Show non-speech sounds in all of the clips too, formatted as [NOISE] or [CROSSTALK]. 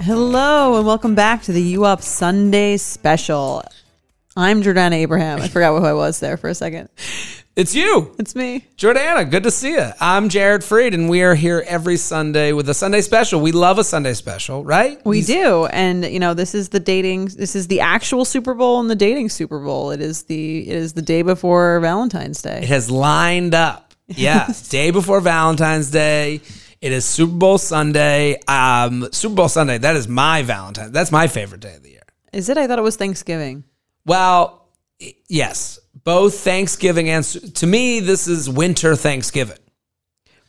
Hello and welcome back to the U Up Sunday special. I'm Jordana Abraham. I forgot who I was there for a second. It's you, It's me. Jordana. Good to see you. I'm Jared Freid, and we are here every Sunday with a Sunday special. We love a Sunday special, right? We do. And you know, this is the dating this is the actual Super Bowl and the dating Super Bowl. It is the it is the day before Valentine's Day. It has lined up. [LAUGHS] Yeah, day before Valentine's Day. It is Super Bowl Sunday. Um, Super Bowl Sunday. That is my Valentine. That's my favorite day of the year. Is it? I thought it was Thanksgiving. Well, yes, both Thanksgiving and to me, this is winter Thanksgiving.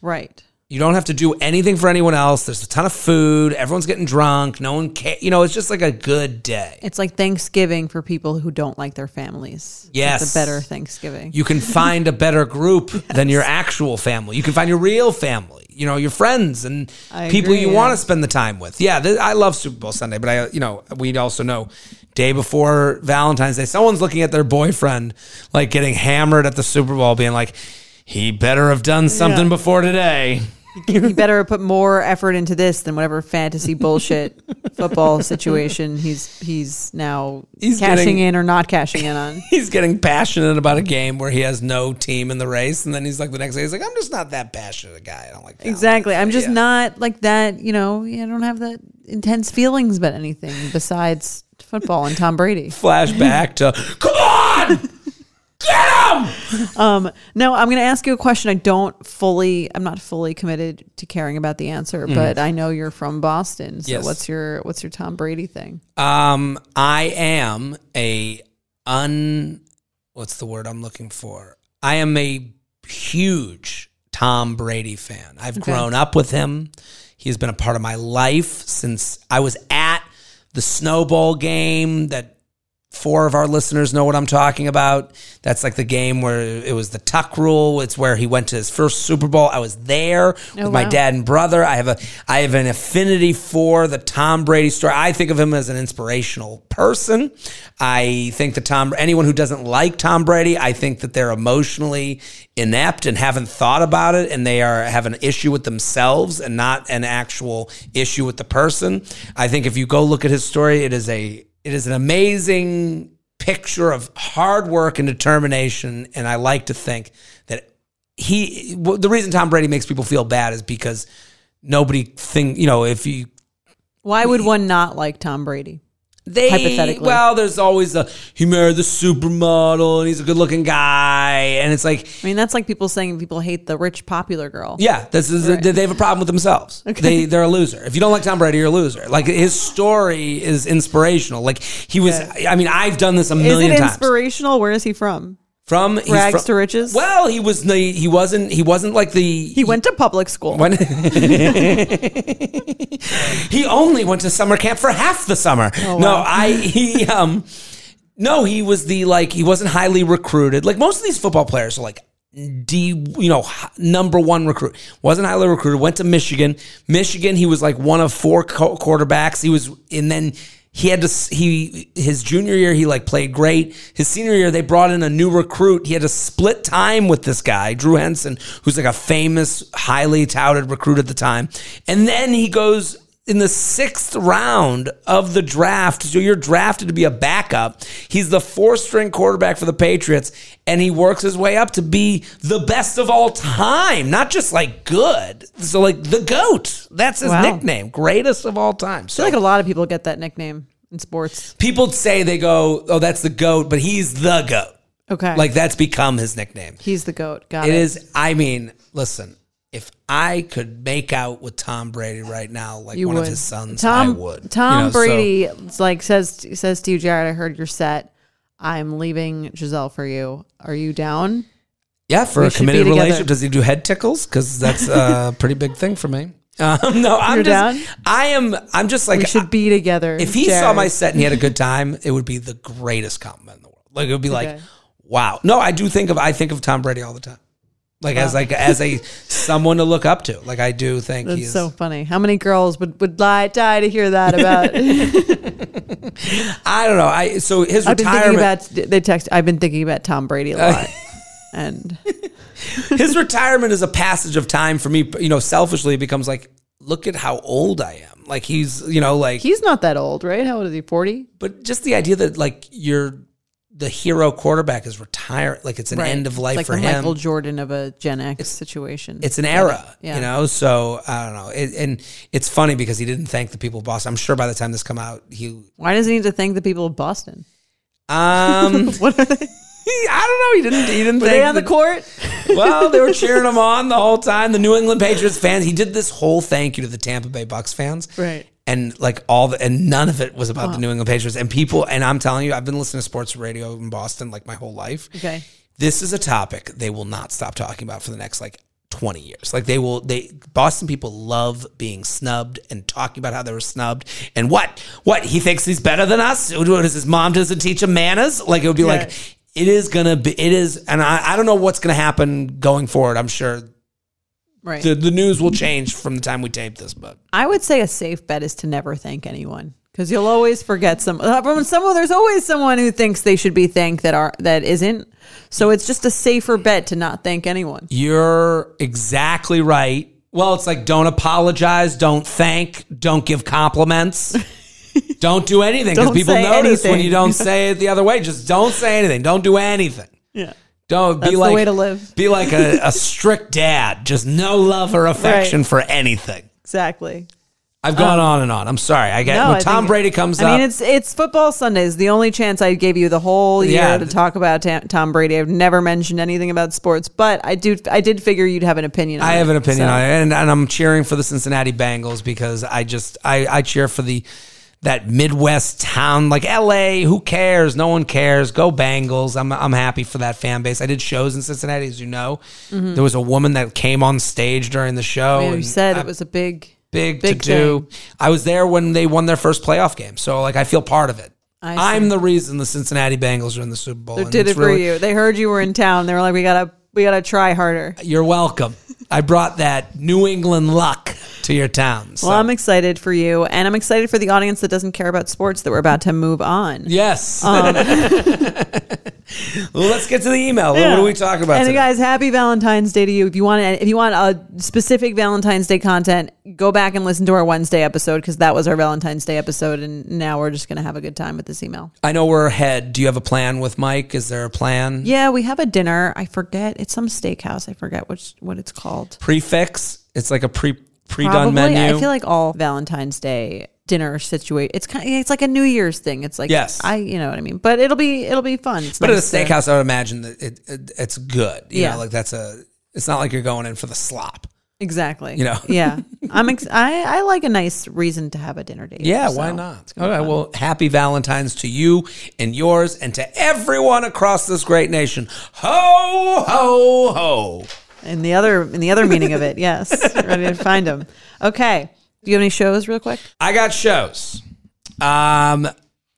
Right. You don't have to do anything for anyone else. There's a ton of food. Everyone's getting drunk. No one cares. You know, it's just like a good day. It's like Thanksgiving for people who don't like their families. It's Yes. a better Thanksgiving. You can find a better group than your [LAUGHS] actual family. You can find your real family. You know, your friends and I people agree, you yeah. want to spend the time with. Yeah, th- I love Super Bowl Sunday, but I, you know, we also know day before Valentine's Day, someone's looking at their boyfriend like getting hammered at the Super Bowl, being like, "He better have done something Yeah. before today." He better put more effort into this than whatever fantasy bullshit [LAUGHS] football situation he's he's now He's cashing getting- in or not cashing in on. [LAUGHS] He's getting passionate about a game where he has no team in the race, and then he's like, the next day, he's like, "I'm just not that passionate a guy. I don't like Valentine's Exactly. I'm just Yeah. not like that, you know, I don't have that intense feelings about anything besides football and Tom Brady. Flashback to, "Come on, [LAUGHS] get him." Um, no, I'm going to ask you a question. I don't fully, I'm not fully committed to caring about the answer, but I know you're from Boston. So. Yes. what's your, what's your Tom Brady thing? Um, I am a un. What's the word I'm looking for? I am a huge Tom Brady fan. I've Okay. grown up with him. He's been a part of my life since I was at the Snow Bowl game that four of our listeners know what I'm talking about. That's like the game where it was the tuck rule. It's where he went to his first Super Bowl. I was there oh, with my wow. dad and brother. I have a I have an affinity for the Tom Brady story. I think of him as an inspirational person. I think that Tom anyone who doesn't like Tom Brady, I think that they're emotionally inept and haven't thought about it and they are have an issue with themselves and not an actual issue with the person. I think if you go look at his story, it is a it is an amazing picture of hard work and determination. And I like to think that he, the reason Tom Brady makes people feel bad is because nobody think, you know, if you, Why would one not like Tom Brady? They, Hypothetically. well, there's always a, he married the supermodel and he's a good looking guy. And it's like, I mean, that's like people saying people hate the rich popular girl. yeah, this is, Right. they have a problem with themselves. They, they're a loser. If you don't like Tom Brady, you're a loser. Like his story is inspirational. Like he was, I mean, I've done this a Is million times. inspirational? Where is he from? From Rags from- to riches? Well, he was the he wasn't he wasn't like the He went to public school. when [LAUGHS] he only went to summer camp for half the summer. Oh, No, wow. I he um no, he was the like he wasn't highly recruited. Like most of these football players are like D, you know, number one recruit. Wasn't highly recruited. Went to Michigan. Michigan, he was like one of four co- quarterbacks. He was, and then he had to. He his junior year, he like played great. His senior year, they brought in a new recruit. He had to split time with this guy, Drew Henson, who's like a famous, highly touted recruit at the time. And then he goes in the sixth round of the draft. So you're drafted to be a backup. He's the four string quarterback for the Patriots, and he works his way up to be the best of all time, not just like good. So, like the GOAT. That's his Wow. nickname, greatest of all time. I So, feel like a lot of people get that nickname in sports. people say they go, oh, that's the GOAT, but he's the GOAT. Okay. Like that's become his nickname. he's the goat. Got It it. is, I mean, listen. If I could make out with Tom Brady right now, like You one would. of his sons, Tom, I would. Tom You know, Brady it's like says says to you, Jared. I heard you're set. I'm leaving Gisele for you. Are you down? Yeah, for We a committed relationship. Does he do head tickles? Because that's a [LAUGHS] pretty big thing for me. Um, no, I'm You're just. down? I am. I'm just like. We should be together. if he saw my set and he had a good [LAUGHS] time, it would be the greatest compliment in the world. Like it would be like, wow. No, I do think of. I think of Tom Brady all the time. Like as like as a someone to look up to. Like I do think That's he's. so funny. How many girls would would lie die to hear that about? [LAUGHS] I don't know. I so his I've been thinking retirement. about they text. I've been thinking about Tom Brady a uh, lot, [LAUGHS] and his retirement is a passage of time for me. You know, selfishly, it becomes like, look at how old I am. Like he's, you know, like he's not that old, right? How old is he? Forty. but just the idea that like you're the hero quarterback is retired like it's an end of life like for the him Michael Jordan of a Gen X situation. it's an era Yeah. you know so i don't know it, and it's funny because he didn't thank the people of boston i'm sure by the time this come out he Why does he need to thank the people of Boston? um [LAUGHS] What are they? i don't know he didn't he didn't Were thank they on the court? well they were cheering [LAUGHS] him on the whole time the new england patriots fans he did this whole thank you to the tampa bay bucks fans Right. And like all the and none of it was about the new england patriots and people and i'm telling you i've been listening to sports radio in boston like my whole life Okay. this is a topic they will not stop talking about for the next like 20 years. Like they will they Boston people love being snubbed and talking about how they were snubbed and what what he thinks he's better than us. What is his mom doesn't teach him manners? Like it would be Yeah. like it is gonna be it is and I, I don't know what's gonna happen going forward. I'm sure Right. the, the news will change from the time we tape this, but I would say a safe bet is to never thank anyone because you'll always forget some. uh, someone, there's always someone who thinks they should be thanked that are that isn't. So it's just a safer bet to not thank anyone. You're exactly right. Well, it's like don't apologize, don't thank, don't give compliments. [LAUGHS] don't do anything because people notice when you don't say it the other way. Just don't say anything. Don't do anything. Yeah. Don't That's be the like way to live. Be like a, a strict dad. Just no love or affection Right. for anything. Exactly. I've gone on and on. I'm sorry. I get Um, No, when I Tom think- Brady comes I up. mean, it's it's football Sundays. The only chance I gave you the whole year Yeah. to talk about Ta- Tom Brady. I've never mentioned anything about sports, but I do. I did figure you'd have an opinion. on I have an opinion so. on it, and, and I'm cheering for the Cincinnati Bengals because I just I, I cheer for the that Midwest town like L.A. Who cares? No one cares. Go Bengals! I'm I'm happy for that fan base. I did shows in Cincinnati, as you know. There was a woman that came on stage during the show. Mm-hmm. Yeah, you said I- it was a big. big, big to do. I was there when they won their first playoff game, so like I feel part of it. I. I'm the reason the Cincinnati Bengals are in the Super Bowl. They did it for really- you. They heard you were in town. They were like, "We gotta, we gotta try harder." You're welcome. I brought that New England luck to your town. So. Well, I'm excited for you, and I'm excited for the audience that doesn't care about sports that we're about to move on. Yes. Um, [LAUGHS] well, let's get to the email. What do we talk about And today? guys, happy Valentine's Day to you. If you want, if you want a specific Valentine's Day content, go back and listen to our Wednesday episode because that was our Valentine's Day episode, and now we're just gonna have a good time with this email. I know we're ahead. Do you have a plan with Mike? Is there a plan? Yeah, we have a dinner. I forget. It's some steakhouse. I forget which what it's called. Prix fixe? It's like a pre pre-done Probably. menu. I feel like all Valentine's Day dinner situation. It's kind. Of, it's like a New Year's thing. It's like Yes. I you know what I mean. But it'll be it'll be fun. It's but at a nice to- steakhouse, I would imagine that it, it it's good. You Yeah. know, like that's a. It's not like you're going in for the slop. Exactly. You know. yeah. [LAUGHS] I'm. Ex- I I like a nice reason to have a dinner date. Yeah, so why not? Okay, fun. well, happy Valentine's to you and yours and to everyone across this great nation. Ho, ho, ho. In the other in the other meaning of it, [LAUGHS] yes. Ready to find them. Okay. Do you have any shows real quick? I got shows. Um,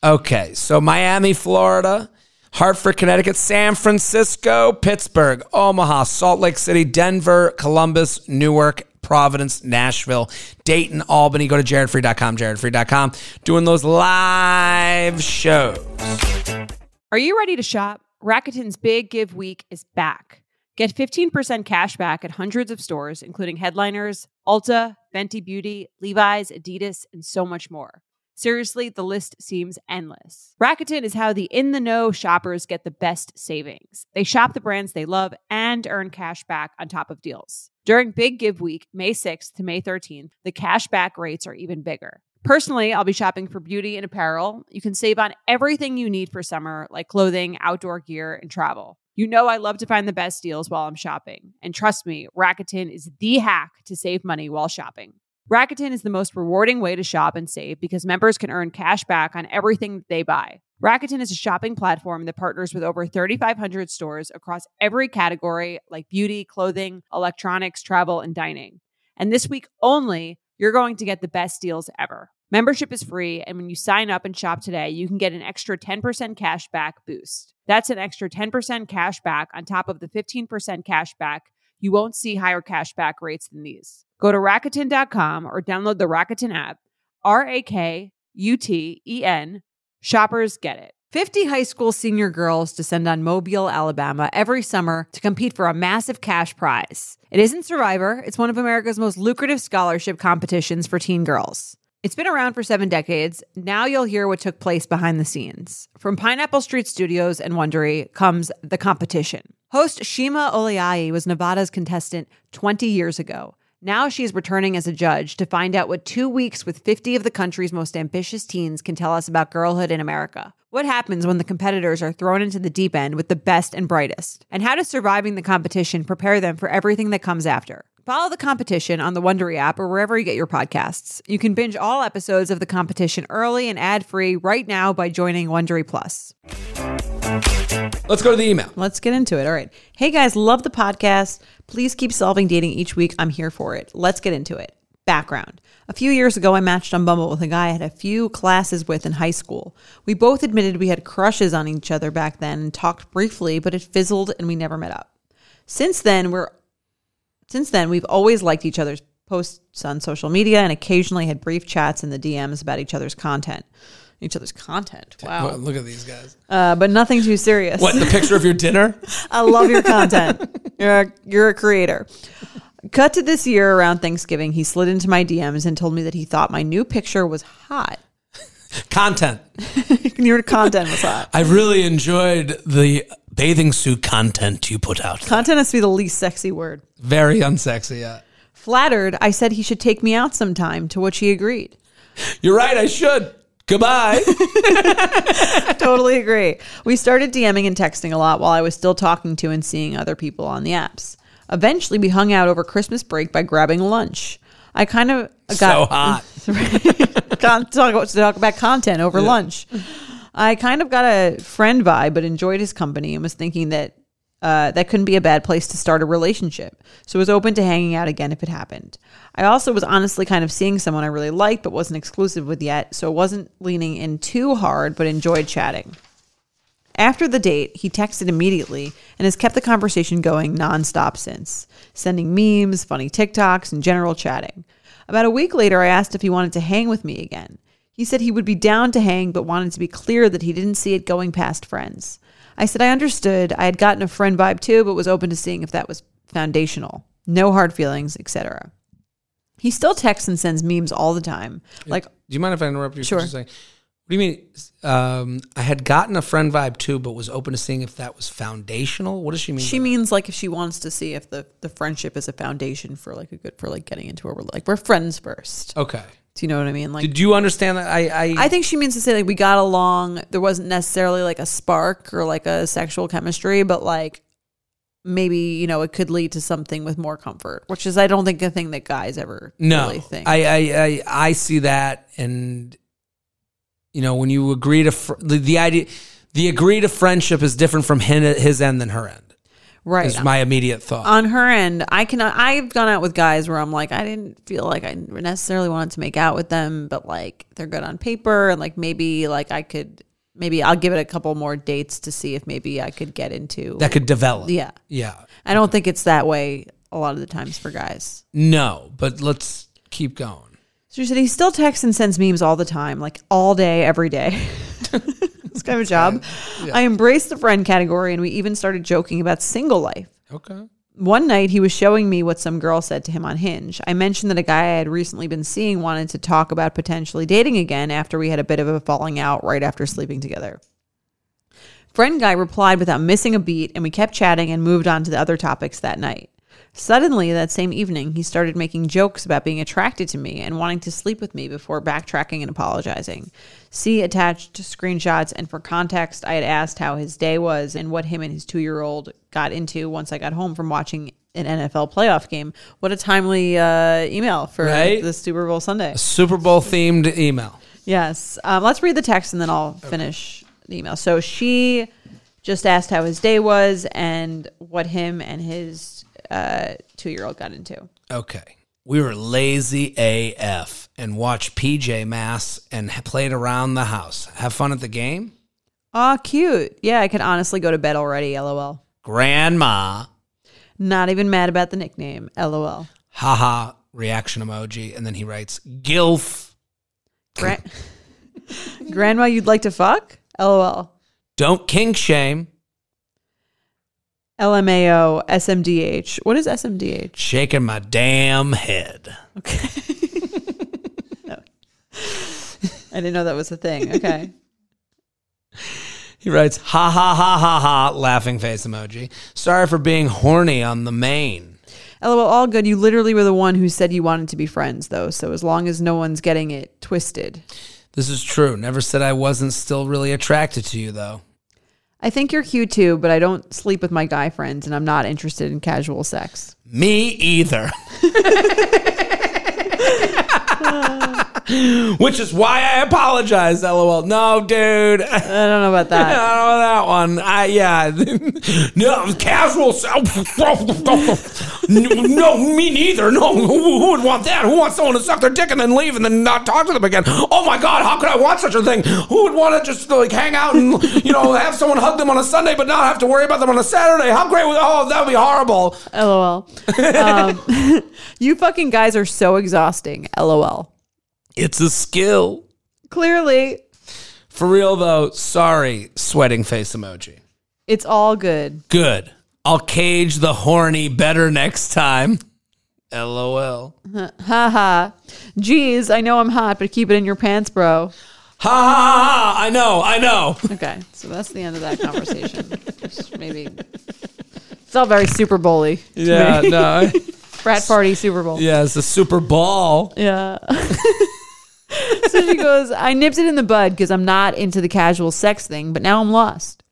okay, so Miami, Florida, Hartford, Connecticut, San Francisco, Pittsburgh, Omaha, Salt Lake City, Denver, Columbus, Newark, Providence, Nashville, Dayton, Albany. Go to jaredfreid.com, jaredfreid.com. Doing those live shows. Are you ready to shop? Rakuten's Big Give Week is back. Get 15% cash back at hundreds of stores, including Headliners, Ulta, Fenty Beauty, Levi's, Adidas, and so much more. Seriously, the list seems endless. Rakuten is how the in the know shoppers get the best savings. They shop the brands they love and earn cash back on top of deals. During Big Give Week, May 6th to May 13th, the cash back rates are even bigger. Personally, I'll be shopping for beauty and apparel. You can save on everything you need for summer, like clothing, outdoor gear, and travel. You know I love to find the best deals while I'm shopping. And trust me, Rakuten is the hack to save money while shopping. Rakuten is the most rewarding way to shop and save because members can earn cash back on everything that they buy. Rakuten is a shopping platform that partners with over 3,500 stores across every category like beauty, clothing, electronics, travel, and dining. And this week only, you're going to get the best deals ever. Membership is free, and when you sign up and shop today, you can get an extra 10% cash back boost. That's an extra 10% cash back on top of the 15% cash back. You won't see higher cash back rates than these. Go to Rakuten.com or download the Rakuten app. R A K U T E N. Shoppers get it. 50 high school senior girls descend on Mobile, Alabama every summer to compete for a massive cash prize. It isn't Survivor, it's one of America's most lucrative scholarship competitions for teen girls. It's been around for seven decades. Now you'll hear what took place behind the scenes. From Pineapple Street Studios and Wondery comes The Competition. Host Shima Oliai was Nevada's contestant 20 years ago. Now she's returning as a judge to find out what two weeks with 50 of the country's most ambitious teens can tell us about girlhood in America. What happens when the competitors are thrown into the deep end with the best and brightest? And how does surviving the competition prepare them for everything that comes after? Follow the competition on the Wondery app or wherever you get your podcasts. You can binge all episodes of the competition early and ad-free right now by joining Wondery Plus. Let's go to the email. Let's get into it. All right. Hey guys, love the podcast. Please keep solving dating each week. I'm here for it. Let's get into it. Background. A few years ago, I matched on Bumble with a guy I had a few classes with in high school. We both admitted we had crushes on each other back then and talked briefly, but it fizzled and we never met up. Since then, we're since then, we've always liked each other's posts on social media and occasionally had brief chats in the DMs about each other's content. Each other's content. Wow. Well, look at these guys. Uh, but nothing too serious. What, the picture of your dinner? [LAUGHS] I love your content. You're a, you're a creator. Cut to this year around Thanksgiving, he slid into my DMs and told me that he thought my new picture was hot. Content. [LAUGHS] Your content was hot. I really enjoyed the bathing suit content you put out. Content has to be the least sexy word. Very unsexy, yeah. Flattered, I said he should take me out sometime, to which he agreed. You're right, I should. Goodbye. [LAUGHS] [LAUGHS] totally agree. We started DMing and texting a lot while I was still talking to and seeing other people on the apps. Eventually, we hung out over Christmas break by grabbing lunch. I kind of got so hot. [LAUGHS] Con- talk, about, talk about content over lunch. I kind of got a friend vibe, but enjoyed his company and was thinking that uh, that couldn't be a bad place to start a relationship. So was open to hanging out again if it happened. I also was honestly kind of seeing someone I really liked, but wasn't exclusive with yet, so wasn't leaning in too hard, but enjoyed chatting. After the date, he texted immediately and has kept the conversation going nonstop since, sending memes, funny TikToks, and general chatting. About a week later, I asked if he wanted to hang with me again. He said he would be down to hang, but wanted to be clear that he didn't see it going past friends. I said I understood. I had gotten a friend vibe too, but was open to seeing if that was foundational. No hard feelings, etc. He still texts and sends memes all the time. Like, Do you mind if I interrupt you? Sure. What do you mean? Um, I had gotten a friend vibe too, but was open to seeing if that was foundational. What does she mean? she means like if she wants to see if the the friendship is a foundation for like a good for like getting into a like we're friends first. Okay. Do you know what I mean? Like Did you understand that? I, I, I think she means to say like we got along. There wasn't necessarily like a spark or like a sexual chemistry, but like maybe you know it could lead to something with more comfort, which is I don't think a thing that guys ever no. really think. I, I, I, I see that, and you know, when you agree to fr- the, the idea, the agree to friendship is different from his, his end than her end. Right. Is my immediate thought. on her end, I can I've gone out with guys where I'm like I didn't feel like I necessarily wanted to make out with them, but like they're good on paper and like maybe like I could maybe I'll give it a couple more dates to see if maybe I could get into that could develop. Yeah. Yeah. I don't think it's that way a lot of the times for guys. No, but let's keep going. So she said he still texts and sends memes all the time, like all day, every day. [LAUGHS] [LAUGHS] [LAUGHS] it's kind of a job. I embraced the friend category and we even started joking about single life. Okay. One night he was showing me what some girl said to him on Hinge. I mentioned that a guy I had recently been seeing wanted to talk about potentially dating again after we had a bit of a falling out right after sleeping together. Friend guy replied without missing a beat, and we kept chatting and moved on to the other topics that night. Suddenly, that same evening, he started making jokes about being attracted to me and wanting to sleep with me before backtracking and apologizing. See attached screenshots, and for context, I had asked how his day was and what him and his two year old got into once I got home from watching an NFL playoff game. What a timely uh, email for Right? the Super Bowl Sunday. Super Bowl themed email. Yes. Um, let's read the text and then I'll finish the email. So she just asked how his day was and what him and his uh, two year old got into. Okay. We were lazy AF and watched PJ Masks and played around the house. Have fun at the game? Aw, cute. Yeah, I could honestly go to bed already. LOL. Grandma. Not even mad about the nickname. LOL. Haha. Reaction emoji. And then he writes, Gilf. Gra- [LAUGHS] Grandma, you'd like to fuck? LOL. Don't kink shame. LMAO SMDH. What is SMDH? Shaking my damn head. Okay. [LAUGHS] Oh. I didn't know that was a thing. Okay. He writes, ha ha ha ha ha, laughing face emoji. Sorry for being horny on the main. LOL, all good. You literally were the one who said you wanted to be friends, though. So as long as no one's getting it twisted. This is true. Never said I wasn't still really attracted to you, though. I think you're cute too, but I don't sleep with my guy friends and I'm not interested in casual sex. Me either. [LAUGHS] [LAUGHS] Which is why I apologize, lol. No, dude. I don't know about [LAUGHS] that. I don't know that one. I yeah. [LAUGHS] no, casual. no, me neither. No, who, who would want that? Who wants someone to suck their dick and then leave and then not talk to them again? Oh my god, how could I want such a thing? Who would want to just like hang out and you know have someone hug them on a Sunday but not have to worry about them on a Saturday? How great would oh that would be horrible. LOL. Um, you fucking guys are so exhausting. LOL. It's a skill. Clearly, For real though, sorry, sweating face emoji. it's all good. Good. I'll cage the horny better next time. LOL. Haha. Geez, I know I'm hot, but keep it in your pants, bro. Ha ha ha ha! I know, I know. Okay, so that's the end of that conversation. Just maybe it's all very Super Bowl-y. Yeah, no. [LAUGHS] Frat party Super Bowl. Yeah, it's a super ball. Yeah. [LAUGHS] so she goes, I nipped it in the bud because I'm not into the casual sex thing, but now I'm lost.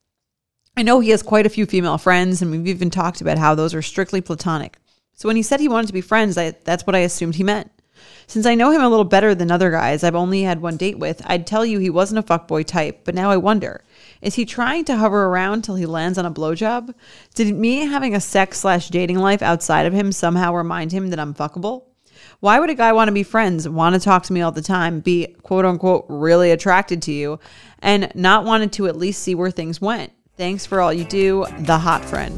I know he has quite a few female friends, and we've even talked about how those are strictly platonic. So when he said he wanted to be friends, I, that's what I assumed he meant. Since I know him a little better than other guys I've only had one date with, I'd tell you he wasn't a fuckboy type, but now I wonder. Is he trying to hover around till he lands on a blowjob? Did me having a sex slash dating life outside of him somehow remind him that I'm fuckable? Why would a guy want to be friends, want to talk to me all the time, be quote unquote really attracted to you, and not wanted to at least see where things went? Thanks for all you do, the hot friend.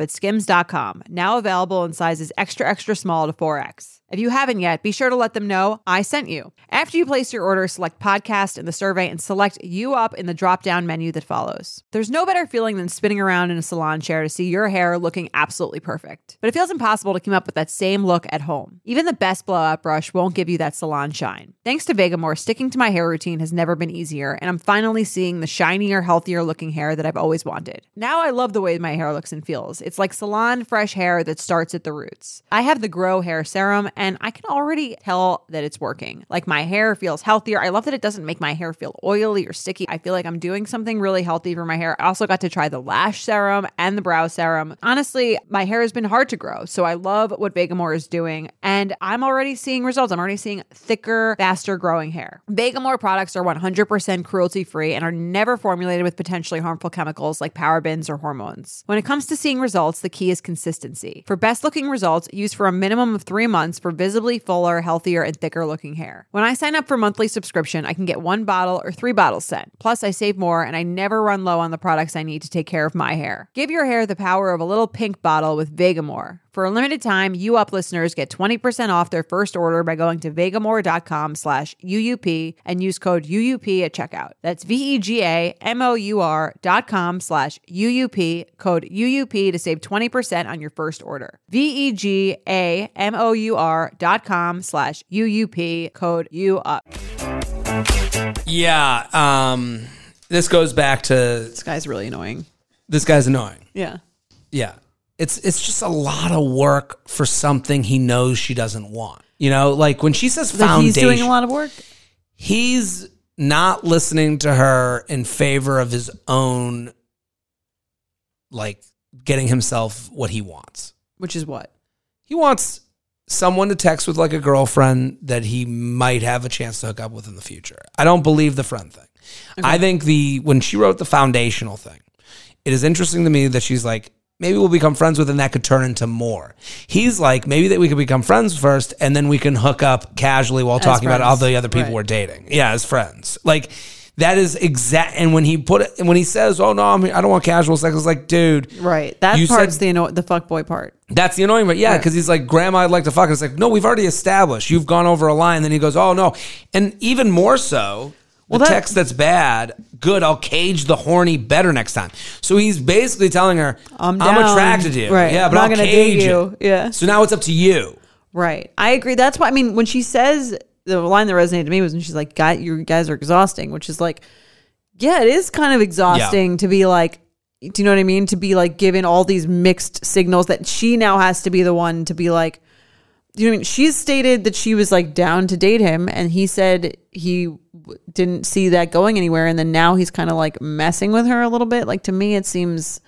at skims.com, now available in sizes extra, extra small to 4X. If you haven't yet, be sure to let them know I sent you. After you place your order, select podcast in the survey and select you up in the drop down menu that follows. There's no better feeling than spinning around in a salon chair to see your hair looking absolutely perfect. But it feels impossible to come up with that same look at home. Even the best blowout brush won't give you that salon shine. Thanks to Vegamour, sticking to my hair routine has never been easier, and I'm finally seeing the shinier, healthier looking hair that I've always wanted. Now I love the way my hair looks and feels. It's like salon fresh hair that starts at the roots. I have the Grow Hair Serum, I can already tell that it's working. Like my hair feels healthier. I love that it doesn't make my hair feel oily or sticky. I feel like I'm doing something really healthy for my hair. I also got to try the lash serum and the brow serum. Honestly, my hair has been hard to grow, so I love what Vegamour is doing, and I'm already seeing results. I'm already seeing thicker, faster growing hair. Vegamour products are 100% cruelty free and are never formulated with potentially harmful chemicals like parabens or hormones. When it comes to seeing results, the key is consistency. For best looking results, use for a minimum of three months for visibly fuller, healthier, and thicker looking hair. When I sign up for monthly subscription, I can get one bottle or three bottles sent. Plus, I save more and I never run low on the products I need to take care of my hair. Give your hair the power of a little pink bottle with Vegamour. For a limited time, you up listeners get 20% off their first order by going to vegamour.com slash UUP and use code UUP at checkout. That's V-E-G-A-M-O-U-R dot com slash UUP, code UUP to save 20% on your first order. V-E-G-A-M-O-U-R dot com slash UUP, code UUP. Yeah. Um, this goes back to This guy's really annoying. this guy's annoying. Yeah. Yeah. It's it's just a lot of work for something he knows she doesn't want. You know, like when she says Like foundation, he's doing a lot of work. he's not listening to her in favor of his own like getting himself what he wants. Which is what? He wants someone to text with like a girlfriend that he might have a chance to hook up with in the future. I don't believe the friend thing. I think the when she wrote the foundational thing, it is interesting to me that she's like maybe we'll become friends with and that could turn into more. He's like maybe that we could become friends first and then we can hook up casually while talking about all the other people Right. we're dating. Yeah, as friends. Like that is exact. And when he put it, when he says, "Oh no, I'm, I don't want casual sex," it's like, dude, Right. That part's said- the anno- the fuck boy part. that's the annoying part. Yeah, Right. because he's like, Grandma, I'd like to fuck. It's like, no, we've already established. You've gone over a line. Then he goes, Oh no. And even more so, the Well, that- text that's bad, good, I'll cage the horny better next time. So he's basically telling her, I'm I'm down. attracted to you. Right. Yeah, I'm but not I'll gonna cage date you. you. Yeah. So now it's up to you. Right. I agree. That's why I mean when she says the line that resonated to me was when she's like, "Guy, you guys are exhausting," which is like, yeah, it is kind of exhausting to be like, do you know what I mean? To be like given all these mixed signals that she now has to be the one to be like, you know what I mean? She's stated that she was like down to date him, and he said he w- didn't see that going anywhere, and then now he's kind of like messing with her a little bit. Like to me, it seems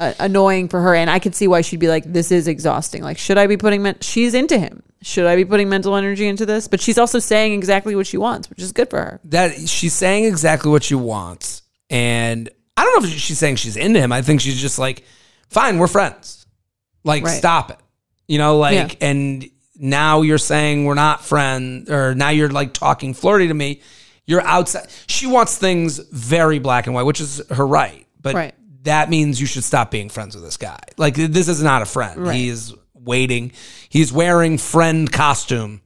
uh, annoying for her and i could see why she'd be like this is exhausting like should i be putting men- she's into him should i be putting mental energy into this but she's also saying exactly what she wants which is good for her That she's saying exactly what she wants. And I don't know if she's saying she's into him. I think she's just like, fine, we're friends. Like, Right. stop it. You know, like, Yeah. and now you're saying we're not friends, or now you're like talking flirty to me. You're outside. She wants things very black and white, which is her right. But Right. that means you should stop being friends with this guy. Like, this is not a friend. Right. He is waiting. He's wearing friend costume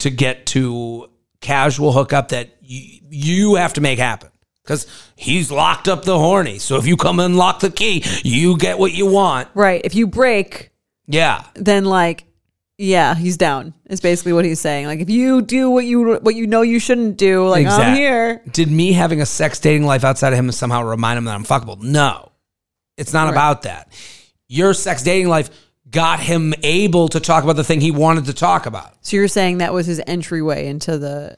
to get to casual hookup that you, you have to make happen because he's locked up the horny. So if you come and lock the key, you get what you want. right if you break Yeah. then like yeah he's down is basically what he's saying like if you do what you what you know you shouldn't do like i'm here Did me having a sex dating life outside of him somehow remind him that I'm fuckable? No. It's not Right. about that. Your sex dating life got him able to talk about the thing he wanted to talk about. so you're saying that was his entryway into the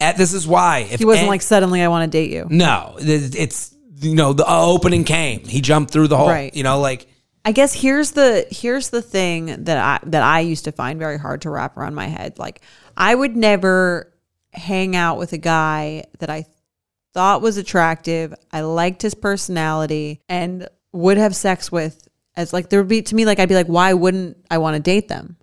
And this is why. If he wasn't like suddenly i want to date you no, it's, you know, the opening came. He jumped through the hole. Right. You know, like, I guess here's the here's the thing that I that I used to find very hard to wrap around my head. Like I would never hang out with a guy that I thought was attractive. I liked his personality and would have sex with as like there would be to me like I'd be like why wouldn't I want to date them?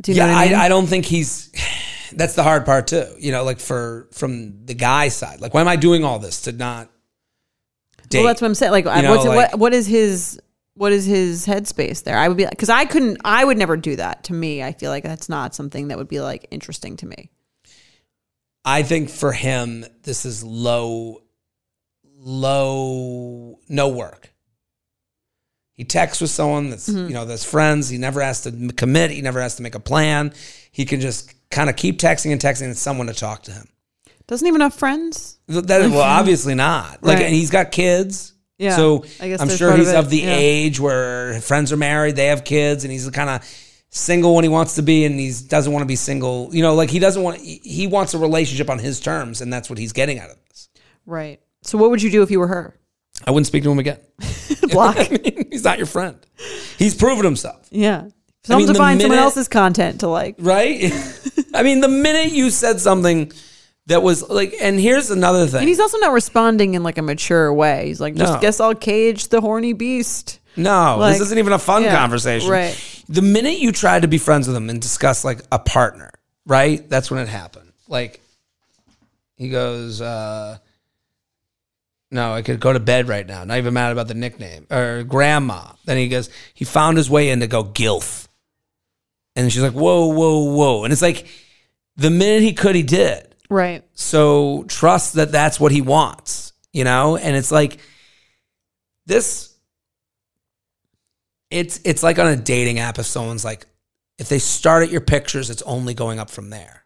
Do you yeah, know I mean? I, don't think he's. [SIGHS] That's the hard part too. You know, like for from the guy side, like why am I doing all this to not date? Well, that's what I'm saying. Like, I uh, know, what's like- what what is his what is his headspace there? I would be like because I couldn't. I would never do that. To me, I feel like that's not something that would be like interesting to me. I think for him, this is low, low, no work. He texts with someone that's Mm-hmm. you know that's friends. He never has to commit. He never has to make a plan. He can just kind of keep texting and texting and someone to talk to him. Doesn't even have friends. That well, [LAUGHS] obviously not. Like, Right. and he's got kids. Yeah, So I guess I'm sure part of he's of the yeah. age where friends are married, they have kids, and he's kind of single when he wants to be, and he doesn't want to be single. You know, like he doesn't want. He wants a relationship on his terms, and that's what he's getting out of this. Right. So what would you do if you were her? I wouldn't speak to him again. [LAUGHS] [LAUGHS] Block. I mean, he's not your friend. He's proven himself, yeah. I Tell mean, to find someone else's content to like. right? [LAUGHS] I mean, the minute you said something that was like, and here's another thing. And he's also not responding in like a mature way. He's like, just No. guess I'll cage the horny beast. No, Like, this isn't even a fun yeah, conversation. right. The minute you try to be friends with him and discuss like a partner, right? That's when it happened. Like he goes, uh, No, I could go to bed right now. Not even mad about the nickname or grandma. Then he goes, he found his way in to go gilf. And she's like, whoa, whoa, whoa. And it's like, the minute he could, he did. Right. So trust that that's what he wants, you know? And it's like, this, it's, it's like on a dating app if someone's like, if they start at your pictures, it's only going up from there.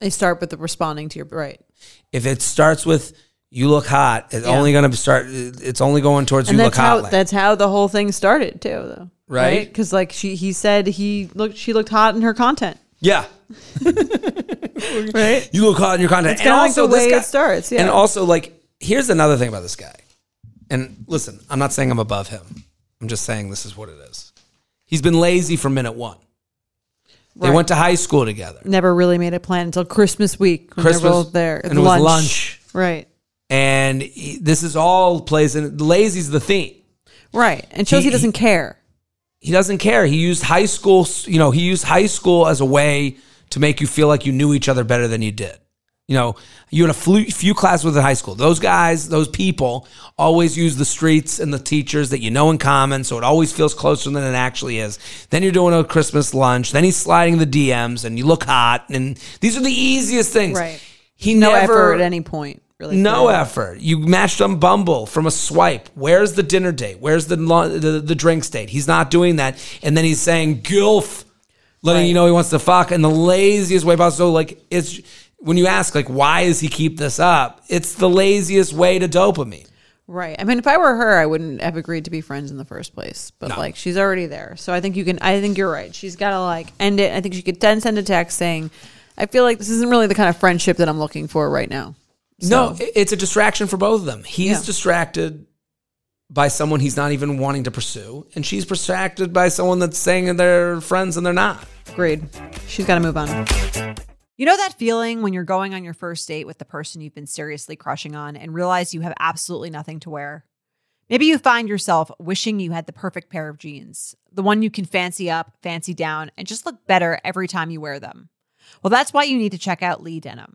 They start with the responding to your right. If it starts with, you look hot, it's Yeah. only going to start, it's only going towards And you look how hot. land. that's how the whole thing started too, though. Right. Because like she he said he looked she looked hot in her content. Yeah. [LAUGHS] Right. You look hot in your content. It's kinda like the way it starts, yeah. And also, like, here's another thing about this guy. And listen, I'm not saying I'm above him. I'm just saying this is what it is. He's been lazy from minute one. They went to high school together. Never really made a plan until Christmas week when Christmas, they were there. and it was lunch. Right. And he, this is all plays in lazy's the theme. Right. And shows he, He- doesn't care. He doesn't care. He used high school, you know, he used high school as a way to make you feel like you knew each other better than you did. You know, you had a few, classes with in high school. Those guys, those people always use the streets and the teachers that you know in common, so it always feels closer than it actually is. Then you're doing a Christmas lunch. Then he's sliding the DMs, and you look hot. And these are the easiest things. Right. He No never, effort at any point. Really. no for effort. You matched on Bumble from a swipe. Where's the dinner date? Where's the the, the drinks date? He's not doing that. And then he's saying gilf, letting Right. you know he wants to fuck in the laziest way possible. So like it's when you ask like why does he keep this up? It's the laziest way to dopamine. Right. I mean, if I were her, I wouldn't have agreed to be friends in the first place. But No. like, she's already there, so I think you can. I think you're right. She's got to like end it. I think she could then send a text saying, "I feel like this isn't really the kind of friendship that I'm looking for right now." No, it's a distraction for both of them. He's Yeah. distracted by someone he's not even wanting to pursue, and she's distracted by someone that's saying they're friends and they're not. Agreed. She's got to move on. You know that feeling when you're going on your first date with the person you've been seriously crushing on and realize you have absolutely nothing to wear? Maybe you find yourself wishing you had the perfect pair of jeans, the one you can fancy up, fancy down, and just look better every time you wear them. Well, that's why you need to check out Lee Denim.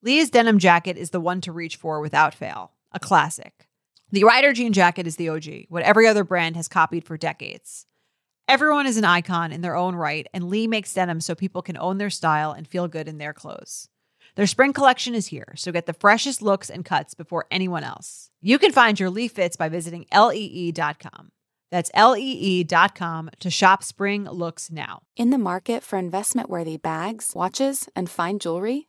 Lee's denim jacket is the one to reach for without fail, a classic. The Rider jean jacket is the OG, what every other brand has copied for decades. Everyone is an icon in their own right, and Lee makes denim so people can own their style and feel good in their clothes. Their spring collection is here, so get the freshest looks and cuts before anyone else. You can find your Lee fits by visiting lee.com. That's lee.com to shop spring looks now. In the market for investment worthy bags, watches, and fine jewelry,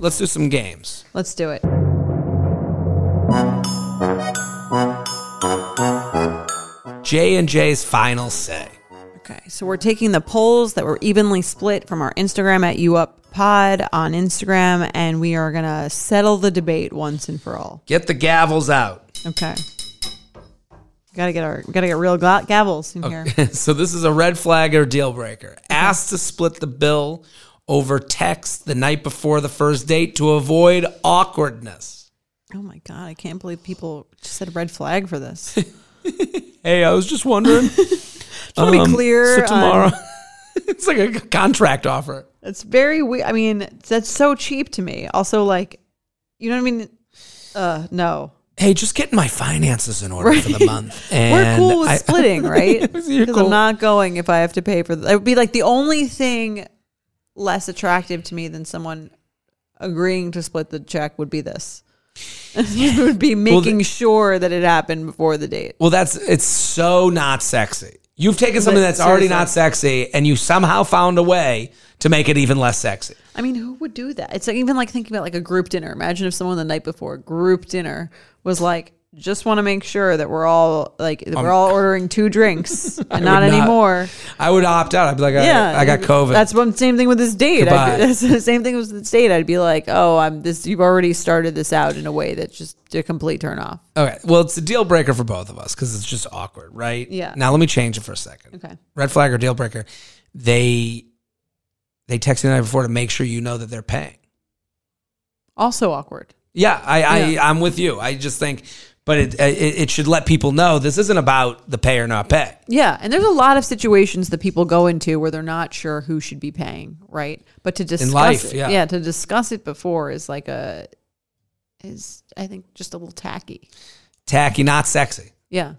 Let's do some games. Let's do it. J and J's final say. Okay, so we're taking the polls that were evenly split from our Instagram at You Up Pod on Instagram, and we are gonna settle the debate once and for all. Get the gavels out. Okay. Gotta get our gotta get real ga- gavels in here. [LAUGHS] so this is a red flag or deal breaker. Asked to split the bill over text the night before the first date to avoid awkwardness. Oh my god, I can't believe people just said red flag for this. [LAUGHS] Hey, I was just wondering. [LAUGHS] wanna be clear So tomorrow, [LAUGHS] it's like a contract offer. It's very weird. I mean, that's so cheap to me. Also, like, you know what I mean? Uh, no. Hey, just getting my finances in order for the month. We're And cool with I- splitting, right? Because cool. I'm not going if I have to pay for. It would be like the only thing less attractive to me than someone agreeing to split the check would be this. [LAUGHS] it would be making sure that it happened before the date. Well, that's it's so not sexy. You've taken something But that's already not sexy and you somehow found a way to make it even less sexy. I mean, who would do that? It's like even like thinking about like a group dinner. Imagine if someone the night before group dinner was like, just want to make sure that we're all like that we're all ordering two drinks [LAUGHS] and not not. anymore. I would opt out. I'd be like, I, Yeah, I got COVID. That's one same thing with this date. I, [LAUGHS] that's the same thing with this date. I'd be like, oh, I'm this. You've already started this out in a way that's just a complete turn off. okay. Well, it's a deal breaker for both of us because it's just awkward, right? Yeah. Now let me change it for a second. Okay. Red flag or deal breaker. They they text you the night before to make sure you know that they're paying. Also awkward. Yeah, I, Yeah. I I'm with you. I just think, but it, uh, it it should let people know this isn't about the pay or not pay. Yeah, and there's a lot of situations that people go into where they're not sure who should be paying, right? But to discuss life, it, yeah. to discuss it before is like a is I think just a little tacky. Tacky, not sexy. Yeah,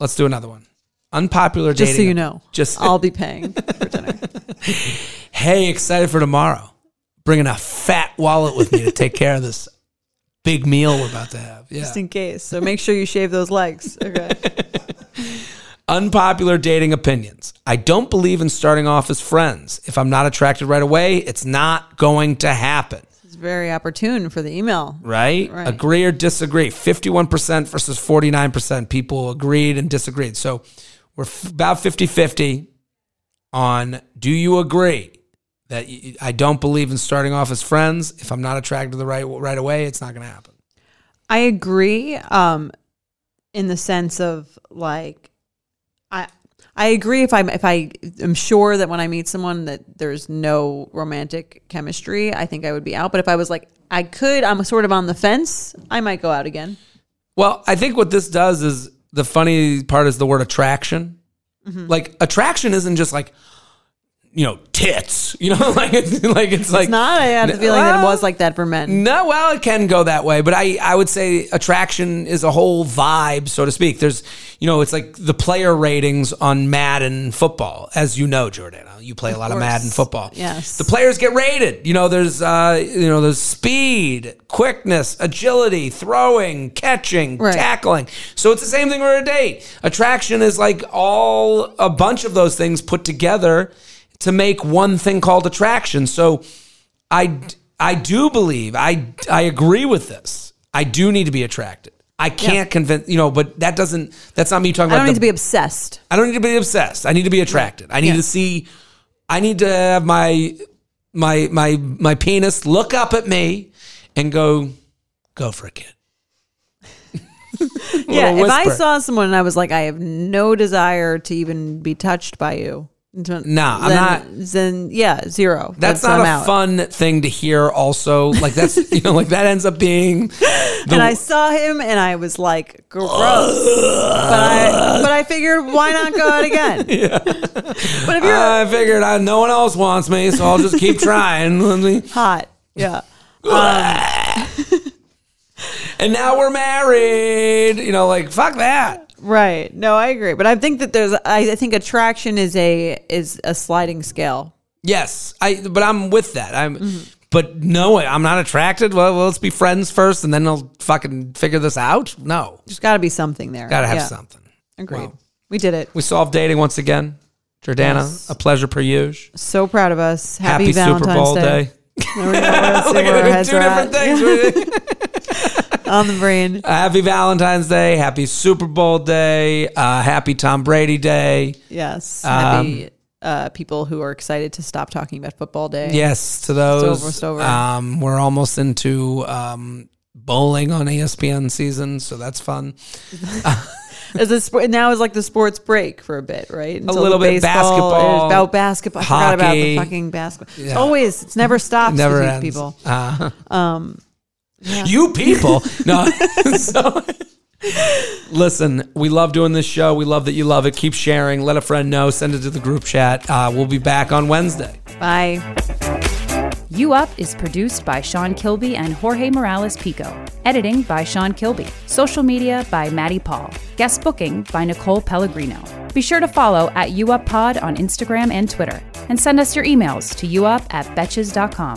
Let's do another one. Unpopular just so you know, Just I'll be paying for dinner. [LAUGHS] [LAUGHS] hey, excited for tomorrow. Bringing a fat wallet with me to take care of this big meal we're about to have. [LAUGHS] Yeah. just in case. So make sure you shave those legs. Okay. [LAUGHS] Unpopular dating opinions. I don't believe in starting off as friends. If I'm not attracted right away, it's not going to happen. It's very opportune for the email. Right? Right. Agree or disagree? 51% versus 49% people agreed and disagreed. So we're f- about 50 50 on do you agree that I don't believe in starting off as friends? If I'm not attracted to the right, right away, it's not going to happen. I agree um in the sense of like I I agree if I'm if I am sure that when I meet someone that there's no romantic chemistry, I think I would be out. But if I was like I could, I'm sort of on the fence, I might go out again. Well, I think what this does is the funny part is the word attraction. Mm-hmm. Like attraction isn't just like you know tits. You know, [LAUGHS] like it's like it's like not. I had the feeling that it was like that for men. No, well, it can go that way, but I, I would say attraction is a whole vibe, so to speak. There's, you know, it's like the player ratings on Madden football, as you know, Jordana. You play a lot of course. Madden football. Yes. the players get rated. You know, there's, uh, you know, there's speed, quickness, agility, throwing, catching, Right. tackling. So it's the same thing with a date. Attraction is like all a bunch of those things put together to make one thing called attraction. So I I do believe I I agree with this. I do need to be attracted. I can't convince you know, but that doesn't. That's not me talking about I don't the- need to be obsessed. I don't need to be obsessed. I need to be attracted. I need Yeah. to see. I need to have my my my my penis look up at me and go go for a kid. [LAUGHS] Yeah, if I saw someone and I was like, I have no desire to even be touched by you. No, I'm not- Then yeah, zero. That's I'm not a out. fun thing to hear. Also, like that's you know, like that ends up being. [LAUGHS] The, and I saw him and I was like, gross. but I but I figured why not go out again? [LAUGHS] yeah. But if you're I figured I, no one else wants me, so I'll just keep [LAUGHS] trying. Let me- hot, yeah. Um, and now we're married. You know, like fuck that. Right. No, I agree. But I think that there's I, I think attraction is a is a sliding scale. Yes, I. But I'm with that. I'm. Mm-hmm. But no, I'm not attracted. Well, well, let's be friends first, and then I'll fucking figure this out. No, There's gotta be something there. gotta have Yeah. something. Agreed. Well. we did it. We solved dating once again. Jordana, Yes. a pleasure per usual. So proud of us. Happy, Happy Valentine's Super Bowl Day. day. We go. [LAUGHS] See Look at two different at. things. [LAUGHS] on the brain. [LAUGHS] happy Valentine's Day. Happy Super Bowl day. Uh, happy Tom Brady day. Yes. Um, Happy uh, people who are excited to stop talking about football day. Yes, to those. over, it's over. Um, we're almost into um, bowling on ESPN season, so that's fun. [LAUGHS] As a sport, now is like the sports break for a bit, right? Until little the bit basketball, about basketball. I forgot about the fucking basketball. It's always, it's never stops Never ends. these people. Uh, Um, yeah. You people. No. [LAUGHS] so, listen, we love doing this show. We love that you love it. Keep sharing. Let a friend know. Send it to the group chat. Uh, we'll be back on Wednesday. Bye. You Up is produced by Sean Kilby and Jorge Morales Pico. Editing by Sean Kilby. Social media by Maddie Paul. Guest booking by Nicole Pellegrino. Be sure to follow at UUpPod on Instagram and Twitter. And send us your emails to youup at betches.com.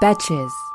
Betches.